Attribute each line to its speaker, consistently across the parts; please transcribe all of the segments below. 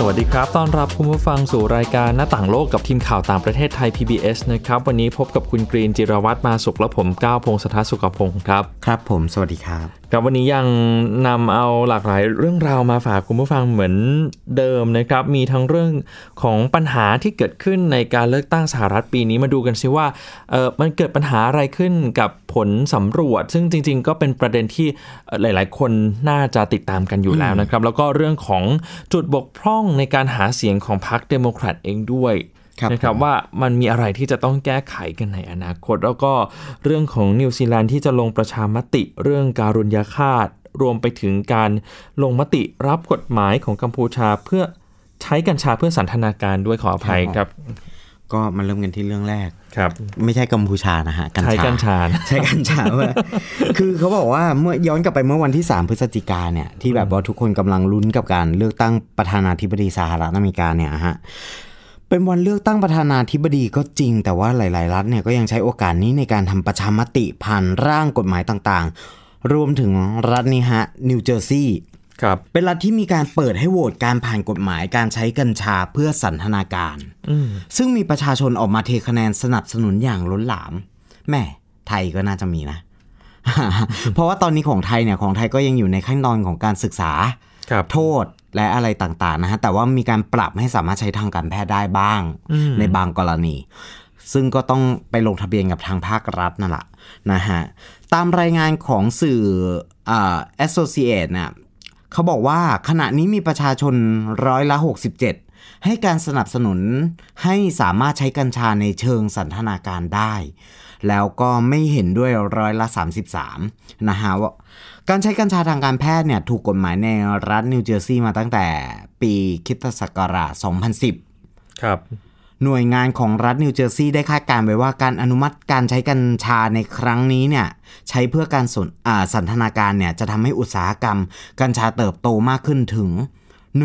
Speaker 1: สวัสดีครับ ต้อนรับคุณผู้ฟังสู่รายการหน้าต่างโลกกับทีมข่าวต่างประเทศไทย PBS นะครับ วันนี้พบกับคุณกรีนจิรวัตรมาสุขและผมก้าวพงศธรสุขพงศ์ครับ
Speaker 2: ครับผม สวัสดีครับ
Speaker 1: ครับวันนี้ยังนำเอาหลากหลายเรื่องราวมาฝากคุณผู้ฟังเหมือนเดิมนะครับ มีทั้งเรื่องของปัญหาที่เกิดขึ้นในการเลือกตั้งสหรัฐปีนี้มาดูกันซิว่าเออมันเกิดปัญหาอะไรขึ้นกับผลสำรวจ ซึ่งจริง ๆ ก็เป็นประเด็นที่เอ่อหลาย ๆ คนน่าจะติดตามกันอยู่แล้วนะครับ แล้วก็เรื่องของจุดบกพร่องในการหาเสียงของพรรคเดโมแครตเองด้วย
Speaker 2: ครับ
Speaker 1: นะครับ
Speaker 2: ผม
Speaker 1: ว่ามันมีอะไรที่จะต้องแก้ไขกันในอนาคต แล้วก็เรื่องของนิวซีแลนด์ที่จะลงประชามติเรื่องการุญยฆาต รวมไปถึงการลงมติรับกฎหมายของกัมพูชาเพื่อใช้กัญชาเพื่อสันทนาการด้วยขออภัยครับ
Speaker 2: ก็มาเริ่มกันที่เรื่องแรก
Speaker 1: ครับ
Speaker 2: ไม่ใช่กัมพูชานะฮะกัญ
Speaker 1: ใช้
Speaker 2: ชา
Speaker 1: กัญชานะ
Speaker 2: ใช้กัญชาเมื่อคือเขาบอกว่าเมื่อย้อนกลับไปเมื่อวันที่ 3 พฤศจิกาเนี่ยที่แบบว่าทุกคนกำลังลุ้นกับการเลือกตั้งประธานาธิบดีสหรัฐอเมริกาเนี่ยฮะเป็นวันเลือกตั้งประธานาธิบดีก็จริง แต่ว่าหลาย ๆ รัฐเนี่ยก็ยังใช้โอกาสนี้ในการทำประชามติผ่านร่างกฎหมายต่างๆ รวมถึงรัฐนี้ฮะนิวเจอร์ซีย์
Speaker 1: ครับ
Speaker 2: เป็นรัฐที่มีการเปิดให้โหวตการผ่านกฎหมายการใช้กัญชาเพื่อสันทนาการ ซึ่งมีประชาชนออกมาเทคะแนนสนับสนุนอย่างล้นหลามแม่ไทยก็น่าจะมีนะ เพราะว่าตอนนี้ของไทยเนี่ยของไทยก็ยังอยู่ในขั้นตอนของการศึกษา
Speaker 1: ครับ
Speaker 2: โทษและอะไรต่างๆนะฮะแต่ว่ามีการปรับให้สามารถใช้ทางการแพทย์ได้บ้างในบางกรณี ซึ่งก็ต้องไปลงทะเบียนกับทางภาครัฐนั่นแหละนะฮะตามรายงานของสื่ออ่า Associate น่ะ เขาบอกว่าขณะนี้มีประชาชนร้อยละ 67 ให้การสนับสนุนให้สามารถใช้กัญชาในเชิงสันทนาการได้ แล้วก็ไม่เห็นด้วยร้อยละ 33 นะฮะว่าการใช้กัญชาทางการแพทย์เนี่ยถูกกฎหมายในรัฐนิวเจอร์ซีย์มาตั้งแต่ปีคริสต์ศักราช 2010
Speaker 1: ครับ
Speaker 2: หน่วยงานของรัฐนิวเจอร์ซีย์ได้คาดการณ์ไว้ว่าการอนุมัติการใช้กัญชาในครั้งนี้เนี่ยใช้เพื่อการสนอ่าสันทนาการเนี่ยจะทำให้อุตสาหกรรม กัญชาเติบโตมากขึ้นถึง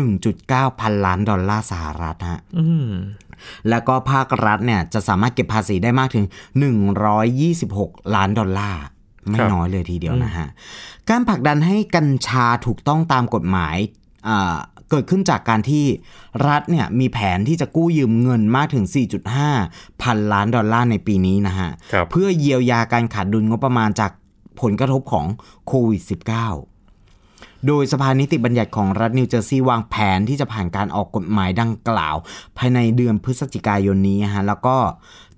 Speaker 2: 1.9 พันล้านดอลลาร์สหรัฐฮะ
Speaker 1: อืม
Speaker 2: แล้วก็ภาครัฐเนี่ยจะสามารถเก็บภาษีได้มากถึง 126 ล้านดอลลาร์ ไม่
Speaker 1: ครับ
Speaker 2: น้อยเลยทีเดียวนะฮะ การผลักดันให้กัญชาถูกต้องตามกฎหมายอ่า เกิดขึ้นจากการที่รัฐเนี่ยมีแผนที่จะกู้ยืมเงินมากถึง 4.5 พันล้านดอลลาร์ในปีนี้นะฮะ
Speaker 1: ครับ
Speaker 2: เพื่อเยียวยาการขาดดุลงบประมาณจากผลกระทบของโควิด -19 โดยสภานิติบัญญัติของรัฐนิวเจอร์ซีย์วางแผนที่จะผ่านการออกกฎหมายดังกล่าว ภายในเดือนพฤศจิกายนนี้ฮะแล้วก็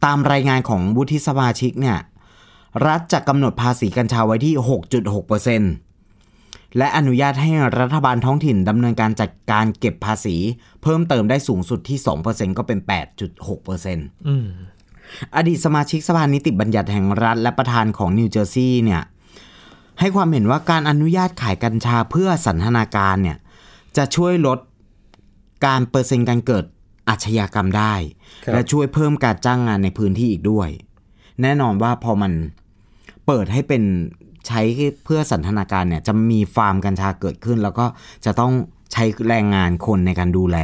Speaker 2: ตามรายงานของวุฒิสมาชิกเนี่ยรัฐจะกำหนดภาษีกัญชาไว้ที่ 6.6% และอนุญาตให้รัฐบาลท้องถิ่นดำเนินการจัดการเก็บภาษี เพิ่มเติมได้สูงสุดที่ 2%ก็เป็น 8.6%
Speaker 1: อืม
Speaker 2: อดีตสมาชิกสภานิติบัญญัติแห่งรัฐ และประธานของนิวเจอร์ซีย์เนี่ยให้ความเห็นว่าการอนุญาตขายกัญชาเพื่อสันทนาการเนี่ยจะช่วยลดการเปอร์เซ็นต์การเกิดอาชญากรรมได้ และช่วยเพิ่มการจ้างงานในพื้นที่อีกด้วย แน่นอนว่าพอมันเปิดให้เป็น ใช้เพื่อสันทนาการเนี่ยจะมีฟาร์มกัญชาเกิดขึ้น แล้วก็จะต้องใช้แรงงานคนในการดูแล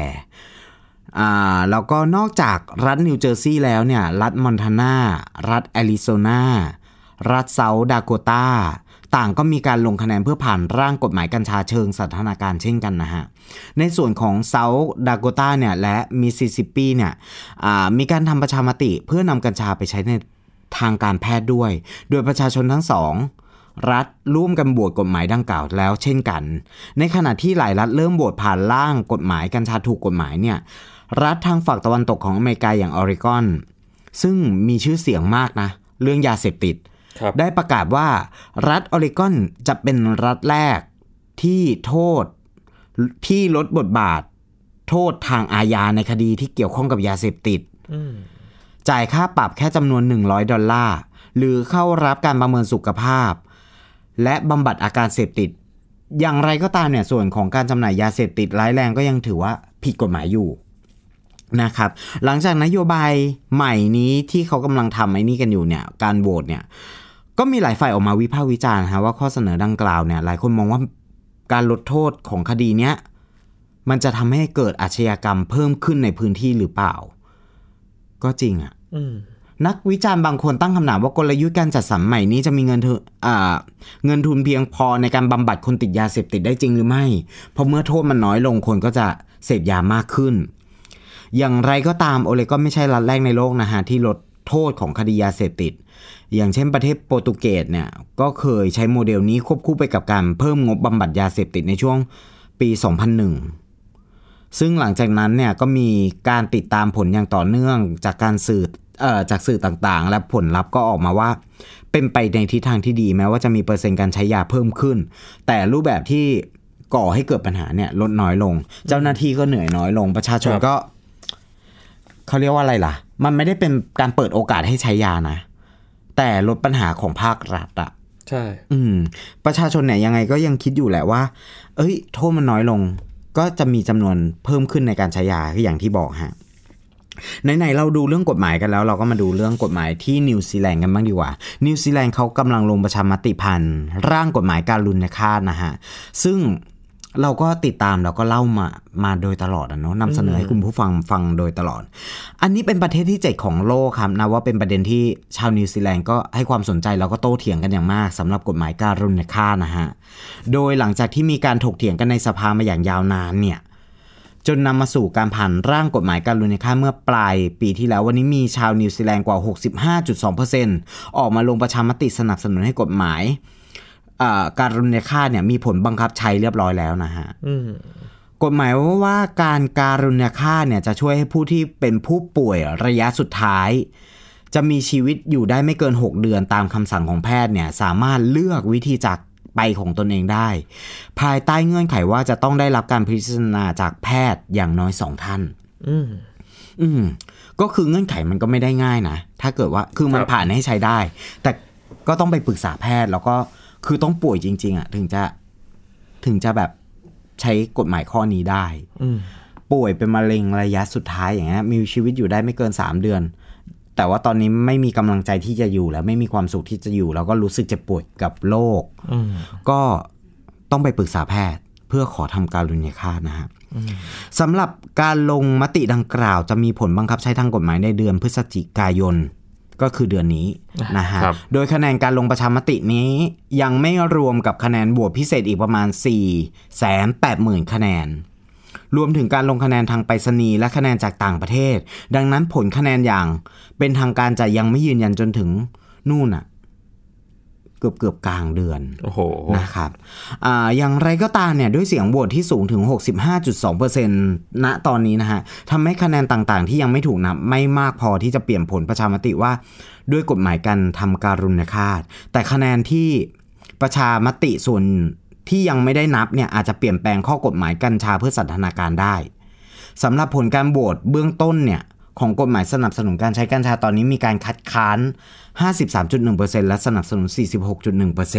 Speaker 2: อ่าแล้วก็นอกจากรัฐนิวเจอร์ซีย์แล้วเนี่ยรัฐมอนทานารัฐแอริโซนารัฐเซาท์ดาโกตาต่างก็มีการลงคะแนนเพื่อผ่านร่างกฎหมายกัญชาเชิงสันทนาการเช่นกันนะฮะ ในส่วนของเซาท์ดาโกตาเนี่ยและมิสซิสซิปปีเนี่ยมีการทำประชามติเพื่อนำกัญชาไปใช้ในทางการแพทย์ด้วย โดยประชาชนทั้งสอง รัฐร่วมกันโหวตกฎหมายดังกล่าวแล้วเช่นกัน ในขณะที่หลายรัฐเริ่มโหวตผ่านร่างกฎหมายกัญชาถูกกฎหมายเนี่ยรัฐทางฝั่งตะวันตกของอเมริกาอย่างออริกอน ซึ่งมีชื่อเสียงมากนะ เรื่องยาเสพติด
Speaker 1: ครับ
Speaker 2: ได้ประกาศว่ารัฐออริกอนจะเป็นรัฐแรกที่โทษที่ลดบทบาท โทษทางอาญาในคดีที่เกี่ยวข้องกับยาเสพติด
Speaker 1: อืม
Speaker 2: จ่ายค่าปรับแค่จำนวน 100 ดอลลาร์ หรือเข้ารับการประเมินสุขภาพ และบำบัดอาการเสพติด อย่างไรก็ตามเนี่ยส่วนของการจำหน่ายยาเสพติดร้ายแรงก็ยังถือว่าผิดกฎหมายอยู่นะครับหลังจากนโยบายใหม่นี้ที่เขากำลังทำไอ้นี่กันอยู่เนี่ยการโหวตเนี่ยก็มีหลายฝ่ายออกมาวิพากษ์วิจารณ์ฮะว่าข้อเสนอดังกล่าวเนี่ยหลายคนมองว่าการลดโทษของคดีเนี้ยมันจะทำให้เกิดอาชญากรรมเพิ่มขึ้นในพื้นที่หรือเปล่า ก็จริงอะ
Speaker 1: อืม
Speaker 2: นักวิจารณ์บางคนตั้งคำถามว่ากลยุทธ์การจัดสรรใหม่นี้จะมีเงินทุนเงินทุนเพียงพอในการบำบัดคนติดยาเสพติดได้จริงหรือไม่ เพราะเมื่อโทษมันน้อยลงคนก็จะเสพยามากขึ้น อย่างไรก็ตามโอเรกอนก็ไม่ใช่รัฐแรกในโลกนะฮะที่ลดโทษของคดียาเสพติด อย่างเช่นประเทศโปรตุเกสเนี่ยก็เคยใช้โมเดลนี้ควบคู่ไปกับการเพิ่มงบบำบัดยาเสพติดในช่วงปี 2001ซึ่งหลังจากนั้นเนี่ยก็มีการติดตามผลอย่างต่อเนื่องจากการสื่อเอ่อ จากสื่อต่างๆ และผลลัพธ์ก็ออกมาว่า เป็นไปในทิศทางที่ดีแม้ว่าจะมีเปอร์เซ็นต์การใช้ยาเพิ่มขึ้น แต่รูปแบบที่ก่อให้เกิดปัญหาเนี่ยลดน้อยลง เจ้าหน้าที่ก็เหนื่อยน้อยลง ประชาชน
Speaker 1: ครับ
Speaker 2: ก็เขาเรียกว่าอะไรล่ะ มันไม่ได้เป็นการเปิดโอกาสให้ใช้ยานะ แต่ลดปัญหาของภาครัฐอะ
Speaker 1: ใช่
Speaker 2: อืม ประชาชนเนี่ยยังไงก็ยังคิดอยู่แหละว่า เอ้ย โทษมันน้อยลง ก็จะมีจำนวนเพิ่มขึ้นในการใช้ยาคืออย่างที่บอกฮะ ไหนๆเราดูเรื่องกฎหมายกันแล้ว เราก็มาดูเรื่องกฎหมายที่นิวซีแลนด์กันบ้างดีกว่า นิวซีแลนด์เขากำลังลงประชามติผ่านร่างกฎหมายการุณยฆาตนะฮะ ซึ่งเราก็ติดตามแล้วก็เล่ามามาโดยตลอดอะเนาะนำเสนอให้คุณผู้ฟังฟังโดยตลอด อันนี้เป็นประเทศที่ 7 ของโลกครับนะว่าเป็นประเด็นที่ชาวนิวซีแลนด์ก็ให้ความสนใจแล้วก็โต้เถียงกันอย่างมากสำหรับกฎหมายการุณยฆาตนะฮะ โดยหลังจากที่มีการถกเถียงกันในสภามาอย่างยาวนานเนี่ย จนนำมาสู่การผ่านร่างกฎหมายการุณยฆาตเมื่อปลายปีที่แล้ววันนี้มีชาวนิวซีแลนด์กว่า 65.2%ออกมาลงประชามติสนับสนุนให้กฎหมายอ่าการรุนฆาตเนี่ยมีผลบังคับใช้เรียบร้อยแล้วนะฮะ
Speaker 1: อืม
Speaker 2: กฎหมายว่าการการุณฆาตเนี่ยจะช่วยให้ผู้ที่เป็นผู้ป่วยระยะสุดท้าย จะมีชีวิตอยู่ได้ไม่เกิน 6 เดือนตามคำสั่งของแพทย์เนี่ยสามารถเลือกวิธีจาก ไปของตนเองได้ ภายใต้เงื่อนไขว่าจะต้องได้รับการพิจารณาจากแพทย์อย่างน้อยสองท่าน
Speaker 1: อืม
Speaker 2: อืม ก็คือเงื่อนไขมันก็ไม่ได้ง่ายนะ ถ้าเกิดว่าคือมัน
Speaker 1: ครับ
Speaker 2: ผ่านให้ใช้ได้ แต่ก็ต้องไปปรึกษาแพทย์แล้วก็คือต้องป่วยจริง ๆอะถึงจะถึงจะแบบใช้กฎหมายข้อนี้ได้
Speaker 1: อืม
Speaker 2: ป่วยเป็นมะเร็งระยะสุดท้ายอย่างเงี้ยมีชีวิตอยู่ได้ไม่เกิน3เดือน แต่ว่าตอนนี้ไม่มีกำลังใจที่จะอยู่แล้วไม่มีความสุขที่จะอยู่ แล้วก็รู้สึกเจ็บปวดกับโรค
Speaker 1: อืม
Speaker 2: ก็ต้องไปปรึกษาแพทย์เพื่อขอทำการลุนยฆาตนะฮะสำหรับการลงมติดังกล่าว จะมีผลบังคับใช้ทางกฎหมายในเดือนพฤศจิกายนก็คือเดือนนี้นะฮะ
Speaker 1: ครับ
Speaker 2: โดยคะแนนการลงประชามตินี้ยังไม่รวมกับคะแนนโหวตพิเศษอีกประมาณ4 8 0 0 0 0 คะแนน รวมถึงการลงคะแนนทางไปรษณีย์และคะแนนจากต่างประเทศ ดังนั้นผลคะแนนอย่าง เป็นทางการจะยังไม่ยืนยันจนถึงนู่นอะเกือบเกือบๆกลางเดือน
Speaker 1: โอ้โห
Speaker 2: นะครับอ่าอย่างไรก็ตามเนี่ยด้วยเสียงโหวตที่สูงถึง 65.2%ณตอนนี้นะฮะทำให้คะแนนต่างๆ ที่ยังไม่ถูกนับไม่มากพอที่จะเปลี่ยนผลประชามติว่า ด้วยกฎหมายการทำการุณฆาตแต่คะแนนที่ประชามติส่วน ที่ยังไม่ได้นับเนี่ยอาจจะเปลี่ยนแปลงข้อกฎหมายกัญชาเพื่อสันทนาการได้สำหรับผลการโหวตเบื้องต้นเนี่ยของกฎหมายสนับสนุนการใช้กัญชาตอนนี้มีการคัดค้าน 53.1%และสนับสนุน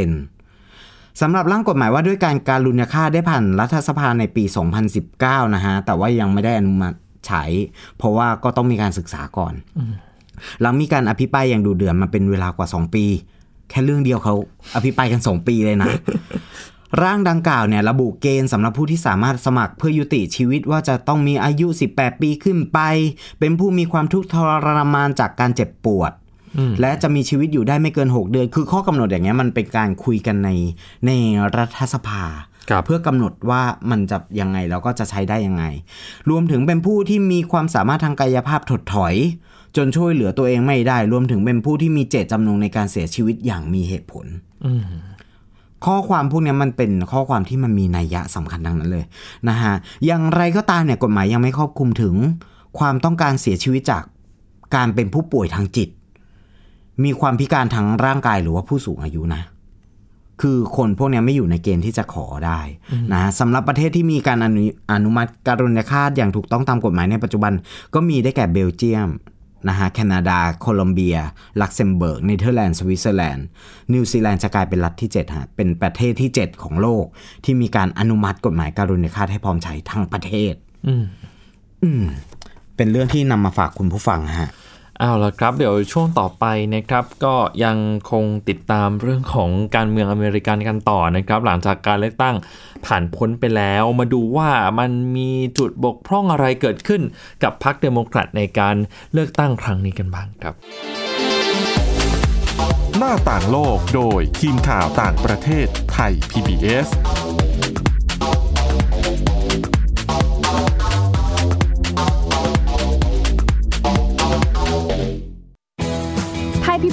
Speaker 2: 46.1%สำหรับร่างกฎหมายว่าด้วยการการลุญฆาตได้ผ่านรัฐสภาในปี 2019 นะฮะ แต่ว่ายังไม่ได้อนุมัติใช้ เพราะว่าก็ต้องมีการศึกษาก่อนหลังมีการอภิปรายอย่างดูเดือดมาเป็นเวลากว่า 2 ปี แค่เรื่องเดียวเขาอภิปรายกัน 2 ปีเลยนะ ร่างดังกล่าวเนี่ยระบุเกณฑ์สำหรับผู้ที่สามารถสมัครเพื่อยุติชีวิตว่าจะต้องมีอายุ 18 ปีขึ้นไป เป็นผู้มีความทุกข์ทรมานจากการเจ็บปวด และจะมีชีวิตอยู่ได้ไม่เกิน 6 เดือน คือข้อกำหนดอย่างเงี้ยมันเป็นการคุยกันในในรัฐสภา
Speaker 1: ครับ
Speaker 2: เพื่อกำหนดว่ามันจะยังไงแล้วก็จะใช้ได้ยังไง รวมถึงเป็นผู้ที่มีความสามารถทางกายภาพถดถอย จนช่วยเหลือตัวเองไม่ได้ รวมถึงเป็นผู้ที่มีเจตจำนงในการเสียชีวิตอย่างมีเหตุผล
Speaker 1: อืม
Speaker 2: ข้อความพวกเนี้ยมันเป็นข้อความที่มันมีนัยยะสำคัญทั้งนั้นเลยนะฮะอย่างไรก็ตามเนี่ยกฎหมายยังไม่ครอบคลุมถึงความต้องการเสียชีวิตจากการเป็นผู้ป่วยทางจิต มีความพิการทางร่างกายหรือว่าผู้สูงอายุนะคือคนพวกเนี้ยไม่อยู่ในเกณฑ์ที่จะขอได้นะฮะสำหรับประเทศที่มีการอนุอนุมัติการุณยฆาตอย่างถูกต้องตามกฎหมายในปัจจุบันก็มีได้แก่เบลเยียม นะฮะแคนาดา โคลอมเบีย ลักเซมเบิร์กเนเธอร์แลนด์สวิตเซอร์แลนด์นิวซีแลนด์จะกลายเป็นรัฐที่7ฮะเป็นประเทศที่ 7 ของโลก ที่มีการอนุมัติกฎหมายการุณยฆาตให้พร้อมใช้ทั้งประเทศ
Speaker 1: อืม
Speaker 2: อืม เป็นเรื่องที่นำมาฝากคุณผู้ฟังฮะ
Speaker 1: เอาละครับเดี๋ยวช่วงต่อไปนะครับก็ยังคงติดตามเรื่องของการเมืองอเมริกันกันต่อนะครับ หลังจากการเลือกตั้งผ่านพ้นไปแล้วมาดูว่ามันมีจุดบกพร่องอะไรเกิดขึ้นกับพรรคเดโมแครตในการเลือกตั้งครั้งนี้กันบ้างครับ
Speaker 3: หน้าต่างโลกโดยทีมข่าวต่างประเทศไทย PBS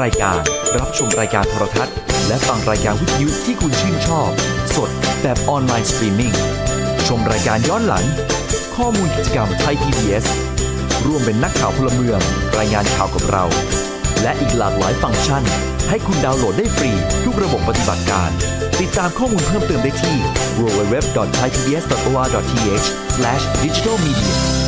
Speaker 4: รายการรับชมรายการโทรทัศน์ และฟังรายการวิทยุที่คุณชื่นชอบ สดแบบออนไลน์สตรีมมิ่งชมรายการย้อนหลัง ข้อมูลกิจกรรมไทย PBS ร่วมเป็นนักข่าวพลเมือง รายงานข่าวกับเรา และอีกหลากหลายฟังก์ชัน ให้คุณดาวน์โหลดได้ฟรี ทุกระบบปฏิบัติการ ติดตามข้อมูลเพิ่มเติมได้ที่ www.thaipbs.or.th/digitalmedia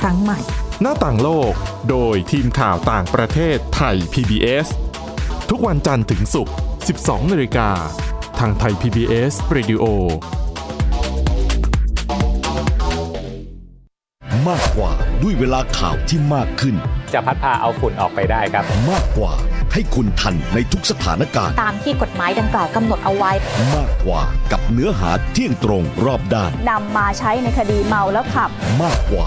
Speaker 5: ครั้งใหม่
Speaker 3: หน้าต่างโลก โดยทีมข่าวต่างประเทศไทย PBS ทุกวันจันทร์ถึงศุกร์ 12นาฬิกา ทางไทย PBS Radio
Speaker 6: มากกว่าด้วยเวลาข่าวที่มากขึ้น
Speaker 7: จะพัดพาเอาฝุ่นออกไปได้ครับ
Speaker 6: มากกว่าให้คุณทันในทุกสถานการณ์
Speaker 5: ตามที่กฎหมายดังกล่าวกำหนดเอาไว้
Speaker 6: มากกว่ากับเนื้อหาเที่ยงตรงรอบด้าน
Speaker 8: นำมาใช้ในคดีเมาแล้วขับ
Speaker 6: มากกว่า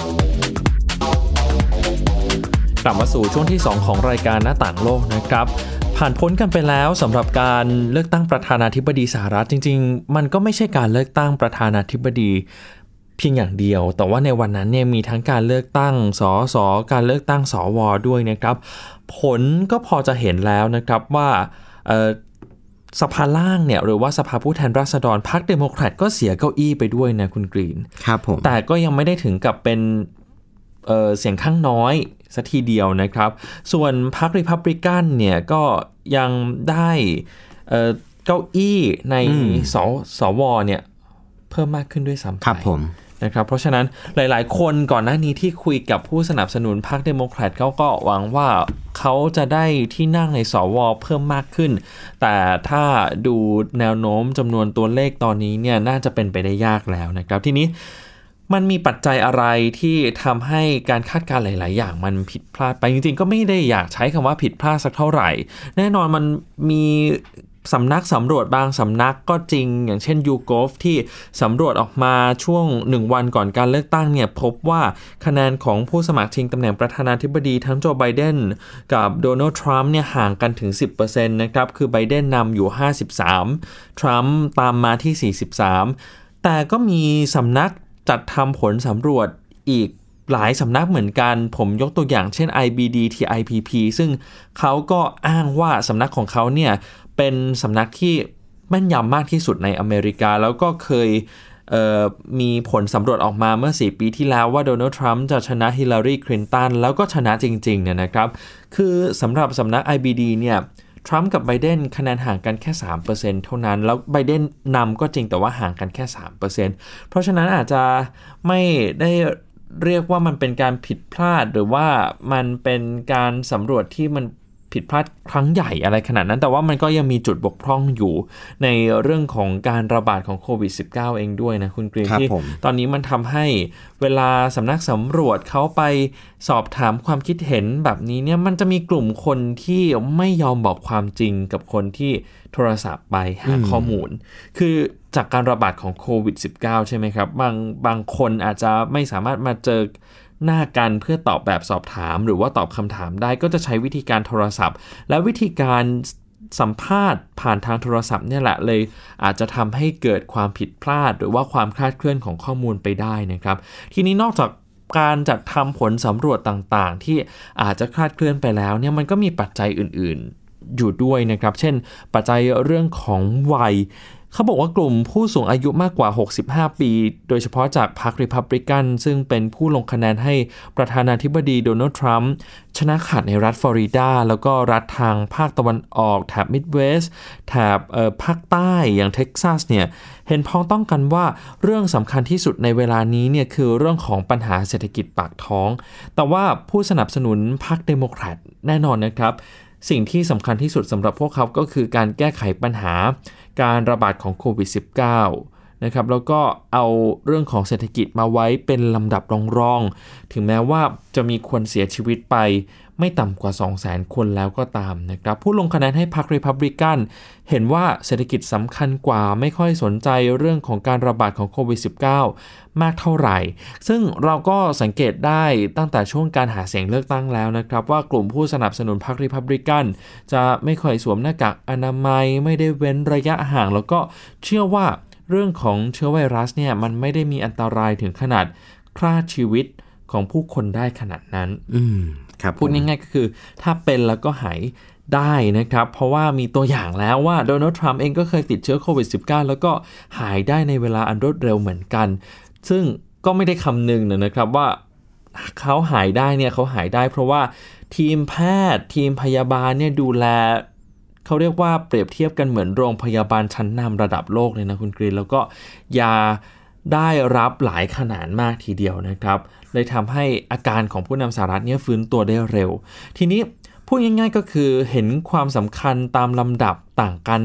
Speaker 1: กลับมาสู่ช่วงที่ 2 ของรายการหน้าต่างโลกนะครับ ผ่านพ้นกันไปแล้วสำหรับการเลือกตั้งประธานาธิบดีสหรัฐจริง ๆ มันก็ไม่ใช่การเลือกตั้งประธานาธิบดีเพียงอย่างเดียว แต่ว่าในวันนั้นเนี่ยมีทั้งการเลือกตั้งสสการเลือกตั้งสวด้วยนะครับ ผลก็พอจะเห็นแล้วนะครับว่าเอ่อสภาล่างเนี่ยหรือว่าสภาผู้แทนราษฎรพรรคเดโมแครตก็เสียเก้าอี้ไปด้วยนะคุณกรีน
Speaker 2: ครับผม
Speaker 1: แต่ก็ยังไม่ได้ถึงกับเป็นเอ่อเสียงข้างน้อย สัทีเดียวนะครับ ส่วนพรรคริพับริกันเนี่ยก็ยังได้เอ่อเก้าอี้ใน
Speaker 2: อืม
Speaker 1: สสวเนี่ยเพิ่มมากขึ้นด้วยซ้ำไป
Speaker 2: ครับผม
Speaker 1: นะครับเพราะฉะนั้นหลาย ๆ คนก่อนหน้านี้ที่คุยกับผู้สนับสนุนพรรคเดโมแครตเขาก็หวังว่าเขาจะได้ที่นั่งในสวเพิ่มมากขึ้น แต่ถ้าดูแนวโน้มจำนวนตัวเลขตอนนี้เนี่ยน่าจะเป็นไปได้ยากแล้วนะครับ ทีนี้ มันมีปัจจัยอะไรที่ทำให้การคาดการณ์หลาย ๆ อย่างมันผิดพลาดไปจริง ๆ ก็ไม่ได้อยากใช้คำว่าผิดพลาดสักเท่าไหร่ แน่นอนมันมีสำนักสำรวจบางสำนักก็จริง อย่างเช่น u g o v ที่สำรวจออกมาช่วง 1 วันก่อนการเลือกตั้งเนี่ยพบว่าคะแนนของผู้สมัครชิงตำแหน่งประธานาธิบดีทั้งโจไบเดนกับโดนัลด์ทรัมป์เนี่ยห่างกันถึง 10%นะครับ คือไบเดนนำอยู่ 53 ทรัมป์ตามมาที่ 43 แต่ก็มีสำนัก จัดทำผลสำรวจอีกหลายสำนักเหมือนกัน ผมยกตัวอย่างเช่น IBD TIPP ซึ่งเขาก็อ้างว่าสำนักของเขาเนี่ย เป็นสำนักที่แม่นยำมากที่สุดในอเมริกา แล้วก็เคยเมีผลสำรวจออกมาเมื่อ 4 ปีที่แล้วว่าโดนัลด์ทรัมป์จะชนะฮิลลารีคลินตันแล้วก็ชนะจริงๆเนี่ยนะครับ คือสำหรับสำนัก IBD เนี่ย ทรัมป์กับไบเดนคะแนนห่างกันแค่ 3%เท่านั้น แล้วไบเดนนำก็จริงแต่ว่าห่างกันแค่ 3%เพราะฉะนั้นอาจจะไม่ได้เรียกว่ามันเป็นการผิดพลาดหรือว่ามันเป็นการสำรวจที่มัน ผิดพลาดครั้งใหญ่อะไรขนาดนั้น แต่ว่ามันก็ยังมีจุดบกพร่องอยู่ในเรื่องของการระบาดของโควิด -19 เองด้วยนะคุณกรีน
Speaker 2: ครับ
Speaker 1: ที่
Speaker 2: ผม
Speaker 1: ตอนนี้มันทำให้เวลาสำนักสำรวจเขาไปสอบถามความคิดเห็นแบบนี้เนี่ยมันจะมีกลุ่มคนที่ไม่ยอมบอกความจริงกับคนที่โทรศัพท์ไปหาข้อมูล คือจากการระบาดของโควิด -19 ใช่ไหมครับ บางบางคนอาจจะไม่สามารถมาเจอ หน้ากันเพื่อตอบแบบสอบถามหรือว่าตอบคำถามได้ก็จะใช้วิธีการโทรศัพท์ และวิธีการสัมภาษณ์ผ่านทางโทรศัพท์เนี่ยแหละเลย อาจจะทำให้เกิดความผิดพลาด หรือว่าความคลาดเคลื่อนของข้อมูลไปได้นะครับ ทีนี้นอกจากการจัดทำผลสำรวจต่างๆ ที่อาจจะคลาดเคลื่อนไปแล้วเนี่ยมันก็มีปัจจัยอื่นๆอยู่ด้วยนะครับ เช่น ปัจจัยเรื่องของวัย เขาบอกว่ากลุ่มผู้สูงอายุมากกว่า 65 ปี โดยเฉพาะจากพรรคริพับลิกัน ซึ่งเป็นผู้ลงคะแนนให้ประธานาธิบดีโดนัลด์ทรัมป์ชนะขาดในรัฐฟลอริดา แล้วก็รัฐทางภาคตะวันออกแถบมิดเวสต์แถบภาคใต้อย่างเท็กซัสเนี่ย เห็นพ้องต้องกันว่าเรื่องสำคัญที่สุดในเวลานี้เนี่ยคือเรื่องของปัญหาเศรษฐกิจปากท้อง แต่ว่าผู้สนับสนุนพรรคเดโมแครตแน่นอนนะครับ สิ่งที่สำคัญที่สุดสำหรับพวกเขาก็คือการแก้ไขปัญหาการระบาดของโควิด -19 นะครับแล้วก็เอาเรื่องของเศรษฐกิจมาไว้เป็นลำดับรองๆ ถึงแม้ว่าจะมีคนเสียชีวิตไป ไม่ต่ำกว่า 200,000 คนแล้วก็ตามนะครับ ผู้ลงคะแนนให้พรรครีพับลิกัน เห็นว่าเศรษฐกิจสำคัญกว่าไม่ค่อยสนใจเรื่องของการระบาดของโควิด -19 มากเท่าไหร่ ซึ่งเราก็สังเกตได้ตั้งแต่ช่วงการหาเสียงเลือกตั้งแล้วนะครับ ว่ากลุ่มผู้สนับสนุนพรรครีพับลิกันจะไม่ค่อยสวมหน้ากากอนามัย ไม่ได้เว้นระยะห่าง แล้วก็เชื่อว่าเรื่องของเชื้อไวรัสเนี่ยมันไม่ได้มีอันตรายถึงขนาดฆ่าชีวิตของผู้คนได้ขนาดนั้น
Speaker 2: อืม ครับ
Speaker 1: พูดง่ายๆก็คือ ถ้าเป็นแล้วก็หายได้นะครับ เพราะว่ามีตัวอย่างแล้วว่าโดนัลด์ทรัมป์เองก็เคยติดเชื้อโควิด -19 แล้วก็หายได้ในเวลาอันรวดเร็วเหมือนกัน ซึ่งก็ไม่ได้คำนึงนะครับว่าเขาหายได้เนี่ยเขาหายได้เพราะว่าทีมแพทย์ทีมพยาบาลเนี่ยดูแลเขาเรียกว่าเปรียบเทียบกันเหมือนโรงพยาบาลชั้นนำระดับโลกเลยนะคุณกรีนแล้วก็ยาได้รับหลายขนาดมากทีเดียวนะครับ เลยทำให้อาการของผู้นำสหรัฐเนี่ยฟื้นตัวได้เร็ว ทีนี้พูดง่ายๆก็คือเห็นความสำคัญตามลำดับต่างกัน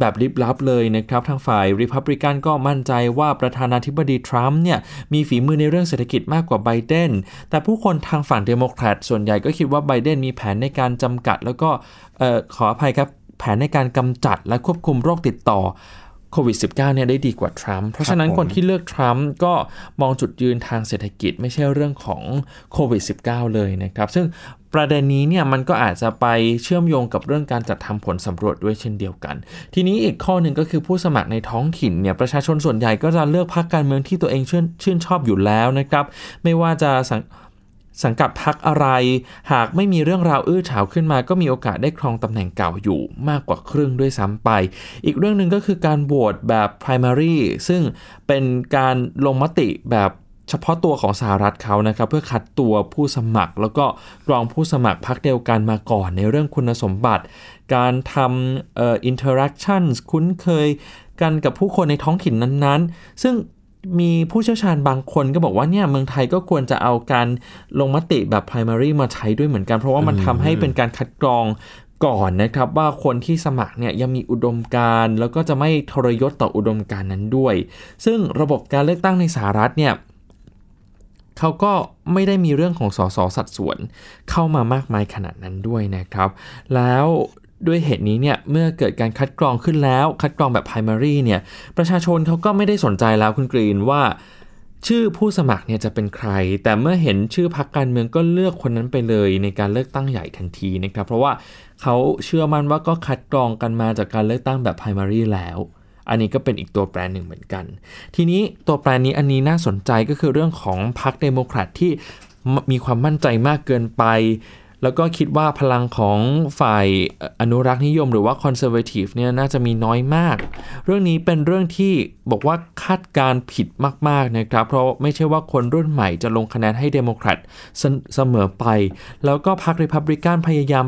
Speaker 1: แบบลิบลับเลยนะครับ ทางฝ่ายริพับลิกันก็มั่นใจว่าประธานาธิบดีทรัมป์เนี่ย มีฝีมือในเรื่องเศรษฐกิจมากกว่าไบเดน แต่ผู้คนทางฝั่งเดโมแครตส่วนใหญ่ก็คิดว่าไบเดนมีแผนในการจำกัด แล้วก็ออขออภัยครับ แผนในการกำจัดและควบคุมโรคติดต่อ โควิด -19 เนี่ยได้ดีกว่าทรัมป์เพราะฉะนั้น
Speaker 2: ผู้
Speaker 1: คนที่เลือกทรัมป์ก็มองจุดยืนทางเศรษฐกิจไม่ใช่เรื่องของโควิด -19 เลยนะครับ ซึ่งประเด็นนี้เนี่ยมันก็อาจจะไปเชื่อมโยงกับเรื่องการจัดทำผลสำรวจด้วยเช่นเดียวกัน ทีนี้อีกข้อหนึ่งก็คือผู้สมัครในท้องถิ่นเนี่ยประชาชนส่วนใหญ่ก็จะเลือกพรรคการเมืองที่ตัวเองชื่นชื่นชอบอยู่แล้วนะครับ ไม่ว่าจะสัง สังกัดพักอะไร หากไม่มีเรื่องราวอื้อฉาวขึ้นมา ก็มีโอกาสได้ครองตำแหน่งเก่าอยู่มากกว่าครึ่งด้วยซ้ำไป อีกเรื่องหนึ่งก็คือการโหวตแบบ primary ซึ่งเป็นการลงมติแบบเฉพาะตัวของสหรัฐเขานะครับ เพื่อคัดตัวผู้สมัคร แล้วก็กรองผู้สมัครพักเดียวกันมาก่อนในเรื่องคุณสมบัติ การทำเอ่อ interactions คุ้นเคยกันกับผู้คนในท้องถิ่นนั้นๆ ซึ่ง มีผู้เชี่ยวชาญบางคนก็บอกว่าเนี่ยเมืองไทยก็ควรจะเอาการลงมติแบบ primary มาใช้ด้วยเหมือนกัน เพราะว่ามันทำให้เป็นการคัดกรองก่อนนะครับว่าคนที่สมัครเนี่ยยังมีอุดมการณ์แล้วก็จะไม่ทรยศต่ออุดมการณ์นั้นด้วย ซึ่งระบบการเลือกตั้งในสหรัฐเนี่ยเขาก็ไม่ได้มีเรื่องของสสสัดส่วนเข้ามามากมายขนาดนั้นด้วยนะครับ แล้ว ด้วยเหตุนี้เนี่ยเมื่อเกิดการคัดกรองขึ้นแล้ว คัดกรองแบบ primary เนี่ยประชาชนเขาก็ไม่ได้สนใจแล้วคุณกรีนว่า ชื่อผู้สมัครเนี่ยจะเป็นใคร แต่เมื่อเห็นชื่อพรรคการเมืองก็เลือกคนนั้นไปเลยในการเลือกตั้งใหญ่ทันทีนะครับเพราะว่าเขาเชื่อมั่นว่าก็คัดกรองกันมาจากการเลือกตั้งแบบ primary แล้วอันนี้ก็เป็นอีกตัวแปรหนึ่งเหมือนกัน ทีนี้ตัวแปรนี้อันนี้น่าสนใจก็คือเรื่องของพรรคเดโมแครตที่มมีความมั่นใจมากเกินไป แล้วก็คิดว่าพลังของฝ่ายอนุรักษ์นิยมหรือว่า conservative เนี่ยน่าจะมีน้อยมาก เรื่องนี้เป็นเรื่องที่บอกว่าคาดการณ์ผิดมากๆนะครับ เพราะไม่ใช่ว่าคนรุ่นใหม่จะลงคะแนนให้เดโมแครตเสมอไป แล้วก็พรรคริพับลิกันพยายาม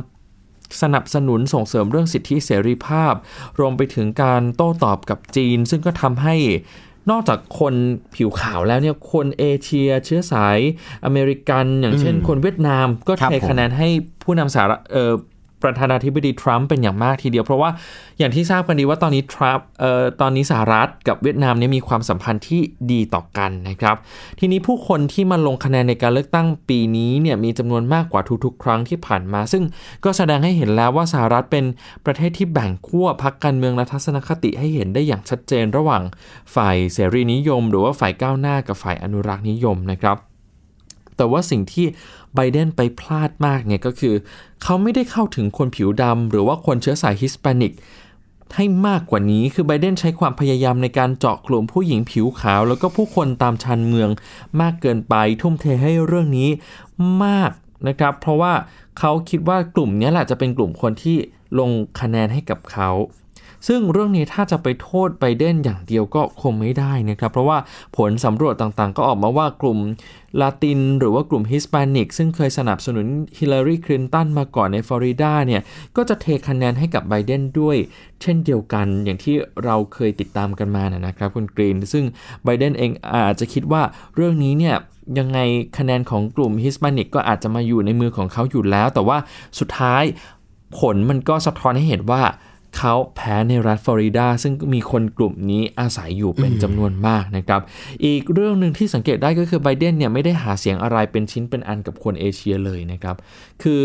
Speaker 1: สนับสนุนส่งเสริมเรื่องสิทธิเสรีภาพ รวมไปถึงการโต้ตอบกับจีน ซึ่งก็ทำให้ นอกจากคนผิวขาวแล้วเนี่ยคนเอเชีย เชื้อสายอเมริกัน อย่างเช่น คนเวียดนามก็
Speaker 2: ครับ
Speaker 1: เท
Speaker 2: ผม
Speaker 1: คะแนนให้ผู้นำสหรัฐเอ่อ ประธานาธิบดีทรัมป์เป็นอย่างมากทีเดียว เพราะว่าอย่างที่ทราบกันดีว่าตอนนี้ทรัมป์เอ่อตอนนี้สหรัฐกับเวียดนามเนี่ยมีความสัมพันธ์ที่ดีต่อกันนะครับ ทีนี้ผู้คนที่มาลงคะแนนในการเลือกตั้งปีนี้เนี่ยมีจำนวนมากกว่าทุกๆ ครั้งที่ผ่านมา ซึ่งก็แสดงให้เห็นแล้วว่าสหรัฐเป็นประเทศที่แบ่งขั้วพักการเมืองและทัศนคติให้เห็นได้อย่างชัดเจนระหว่างฝ่ายเสรีนิยม หรือว่าฝ่ายก้าวหน้ากับฝ่ายอนุรักษ์นิยมนะครับแต่ว่าสิ่งที่ ไบเดนไปพลาดมากเนี่ยก็คือ เขาไม่ได้เข้าถึงคนผิวดำหรือว่าคนเชื้อสายฮิสแปนิกให้มากกว่านี้คือไบเดนใช้ความพยายามในการเจาะกลุ่มผู้หญิงผิวขาว แล้วก็ผู้คนตามชานเมืองมากเกินไปทุ่มเทให้เรื่องนี้มากนะครับ เพราะว่าเขาคิดว่ากลุ่มนี้แหละจะเป็นกลุ่มคนที่ลงคะแนนให้กับเขา ซึ่งเรื่องนี้ถ้าจะไปโทษไบเดนอย่างเดียวก็คงไม่ได้นะครับ เพราะว่าผลสำรวจต่างๆ ก็ออกมาว่ากลุ่มลาติน หรือว่ากลุ่มฮิสแปนิก ซึ่งเคยสนับสนุนฮิลลารีคลินตันมาก่อนในฟลอริดาเนี่ย ก็จะเทคะแนนให้กับไบเดนด้วย เช่นเดียวกันอย่างที่เราเคยติดตามกันมานะนะครับคุณกรีน ซึ่งไบเดนเองอาจจะคิดว่าเรื่องนี้เนี่ยยังไงคะแนนของกลุ่มฮิสแปนิกก็อาจจะมาอยู่ในมือของเขาอยู่แล้ว แต่ว่าสุดท้ายผลมันก็สะท้อนให้เห็นว่า เขาแพ้ในรัฐฟลอริดา ซึ่งมีคนกลุ่มนี้อาศัยอยู่เป็นจำนวนมากนะครับ อีกเรื่องหนึ่งที่สังเกตได้ก็คือไบเดนเนี่ยไม่ได้หาเสียงอะไรเป็นชิ้นเป็นอันกับคนเอเชียเลยนะครับ คือ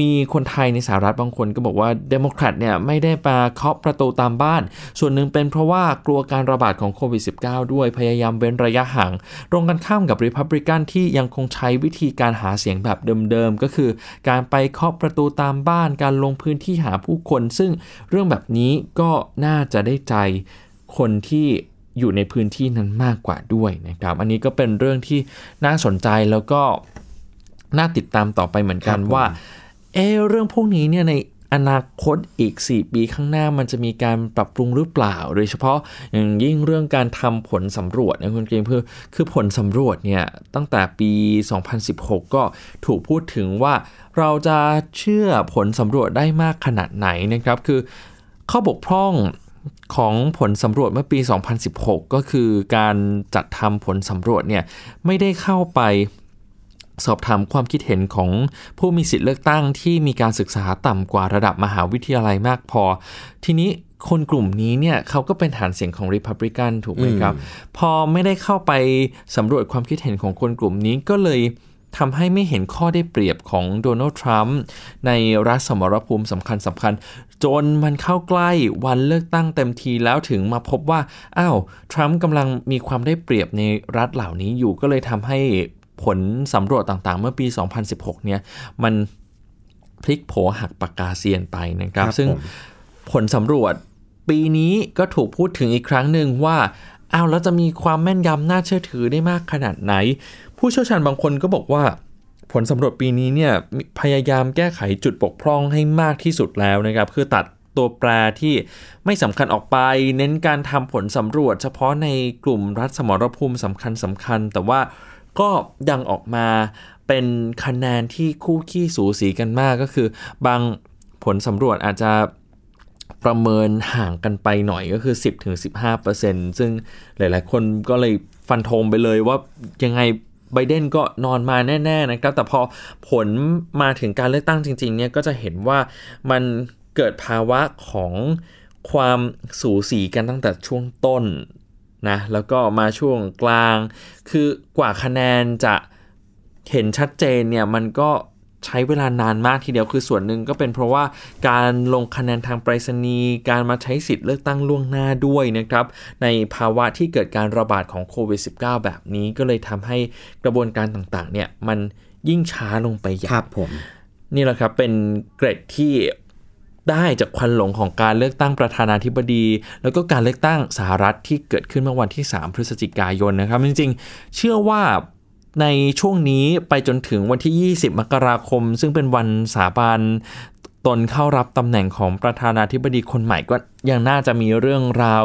Speaker 1: มีคนไทยในสหรัฐบางคนก็บอกว่าเดโมแครตเนี่ยไม่ได้มาเคาะประตูตามบ้าน ส่วนหนึ่งเป็นเพราะว่ากลัวการระบาดของโควิด -19 ด้วยพยายามเว้นระยะห่างตรงกันข้ามกับริพับลิกันที่ยังคงใช้วิธีการหาเสียงแบบเดิมๆ ก็คือการไปเคาะประตูตามบ้าน การลงพื้นที่หาผู้คน ซึ่งเรื่องแบบนี้ก็น่าจะได้ใจคนที่อยู่ในพื้นที่นั้นมากกว่าด้วยนะครับ อันนี้ก็เป็นเรื่องที่น่าสนใจแล้วก็น่าติดตามต่อไปเหมือนกันว่า เออเรื่องพวกนี้เนี่ยในอนาคตอีก 4 ปีข้างหน้ามันจะมีการปรับปรุงหรือเปล่า โดยเฉพาะอย่างยิ่งเรื่องการทำผลสำรวจนะคุณเกมคือคือผลสำรวจเนี่ยตั้งแต่ปี 2016 ก็ถูกพูดถึงว่าเราจะเชื่อผลสำรวจได้มากขนาดไหนนะครับ คือข้อบกพร่องของผลสำรวจเมื่อปี 2016 ก็คือการจัดทำผลสำรวจเนี่ยไม่ได้เข้าไป สอบถามความคิดเห็นของผู้มีสิทธิ์เลือกตั้งที่มีการศึกษาต่ำกว่าระดับมหาวิทยาลัยมากพอ ทีนี้คนกลุ่มนี้เนี่ยเขาก็เป็นฐานเสียงของ Republican ถูกไหมครับ พอไม่ได้เข้าไปสำรวจความคิดเห็นของคนกลุ่มนี้ก็เลยทำให้ไม่เห็นข้อได้เปรียบของโดนัลด์ทรัมป์ในรัฐสมรภูมิสำคัญสำคัญ จนมันเข้าใกล้วันเลือกตั้งเต็มทีแล้วถึงมาพบว่า อ้าว ทรัมป์กำลังมีความได้เปรียบในรัฐเหล่านี้อยู่ก็เลยทำให้ ผลสำรวจต่างๆ เมื่อปี 2016 เนี่ย มันพลิกโผหักปากกาเซียนไปนะครับ
Speaker 2: ครับ
Speaker 1: ซึ่ง
Speaker 2: ผม
Speaker 1: ผลสำรวจปีนี้ก็ถูกพูดถึงอีกครั้งหนึ่งว่าอ้าวแล้วจะมีความแม่นยำน่าเชื่อถือได้มากขนาดไหน ผู้เชี่ยวชาญบางคนก็บอกว่า ผลสำรวจปีนี้เนี่ยพยายามแก้ไขจุดบกพร่องให้มากที่สุดแล้วนะครับ คือตัดตัวแปรที่ไม่สำคัญออกไป เน้นการทำผลสำรวจ เฉพาะในกลุ่มรัฐสมรภูมิสำคัญสำคัญ แต่ว่า ก็ยังออกมาเป็นคะแนนที่คู่ขี้สูสีกันมากก็คือบางผลสำรวจอาจจะประเมินห่างกันไปหน่อยก็คือ 10-15%ซึ่งหลายๆ คนก็เลยฟันธงไปเลยว่ายังไงไบเดนก็นอนมาแน่ ๆ นะครับ แต่พอผลมาถึงการเลือกตั้งจริง ๆ เนี่ยก็จะเห็นว่ามันเกิดภาวะของความสูสีกันตั้งแต่ช่วงต้น นะแล้วก็มาช่วงกลาง คือกว่าคะแนนจะเห็นชัดเจนเนี่ยมันก็ใช้เวลานานมากทีเดียวคือส่วนหนึ่งก็เป็นเพราะว่าการลงคะแนนทางไปรษณีย์การมาใช้สิทธิ์เลือกตั้งล่วงหน้าด้วยนะครับในภาวะที่เกิดการระบาดของโควิด -19 แบบนี้ก็เลยทำให้กระบวนการต่างๆเนี่ยมันยิ่งช้าลงไปใหญ่
Speaker 2: ครับผม
Speaker 1: นี่แหละครับเป็นเกรดที่ ได้จากควันหลงของการเลือกตั้งประธานาธิบดี แล้วก็การเลือกตั้งสหรัฐที่เกิดขึ้นเมื่อวันที่ 3 พฤศจิกายนนะครับ จริงๆ เชื่อว่าในช่วงนี้ไปจนถึงวันที่ 20 มกราคม ซึ่งเป็นวันสาบานตนเข้ารับตำแหน่งของประธานาธิบดีคนใหม่ก็ยังน่าจะมีเรื่องราว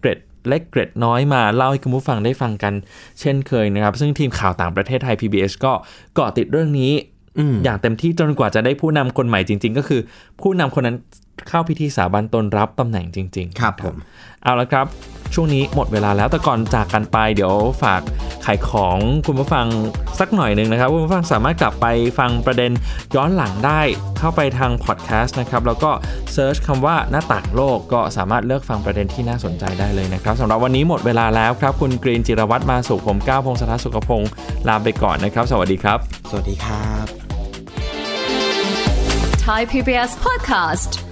Speaker 1: เกร็ดเล็กเกร็ดน้อยมาเล่าให้คุณผู้ฟังได้ฟังกัน เช่นเคยนะครับ ซึ่งทีมข่าวต่างประเทศไทย PBS ก็เกาะติดเรื่องนี้ อย่างเต็มที่จนกว่าจะได้ผู้นำคนใหม่จริง ๆ ก็คือ ผู้นำคนนั้นเข้าพิธีสาบานตนรับตำแหน่งจริง ๆ
Speaker 2: ครับผม
Speaker 1: เอาละครับ ช่วงนี้หมดเวลาแล้วแต่ก่อนจากกันไป เดี๋ยวฝากขายของคุณผู้ฟังสักหน่อยหนึ่งนะครับ คุณผู้ฟังสามารถกลับไปฟังประเด็นย้อนหลังได้เข้าไปทางพอดแคสต์นะครับ แล้วก็ search คำว่าหน้าต่างโลกก็สามารถเลือกฟังประเด็นที่น่าสนใจได้เลยนะครับสำหรับวันนี้หมดเวลาแล้วครับ คุณกรีนจิรวัตรมาสุขผมก้าวพงศธรสุขพงศ์ลาไปก่อนนะครับ สวัสดีครับ
Speaker 2: สวัสดีครับ
Speaker 9: Thai PBS podcast.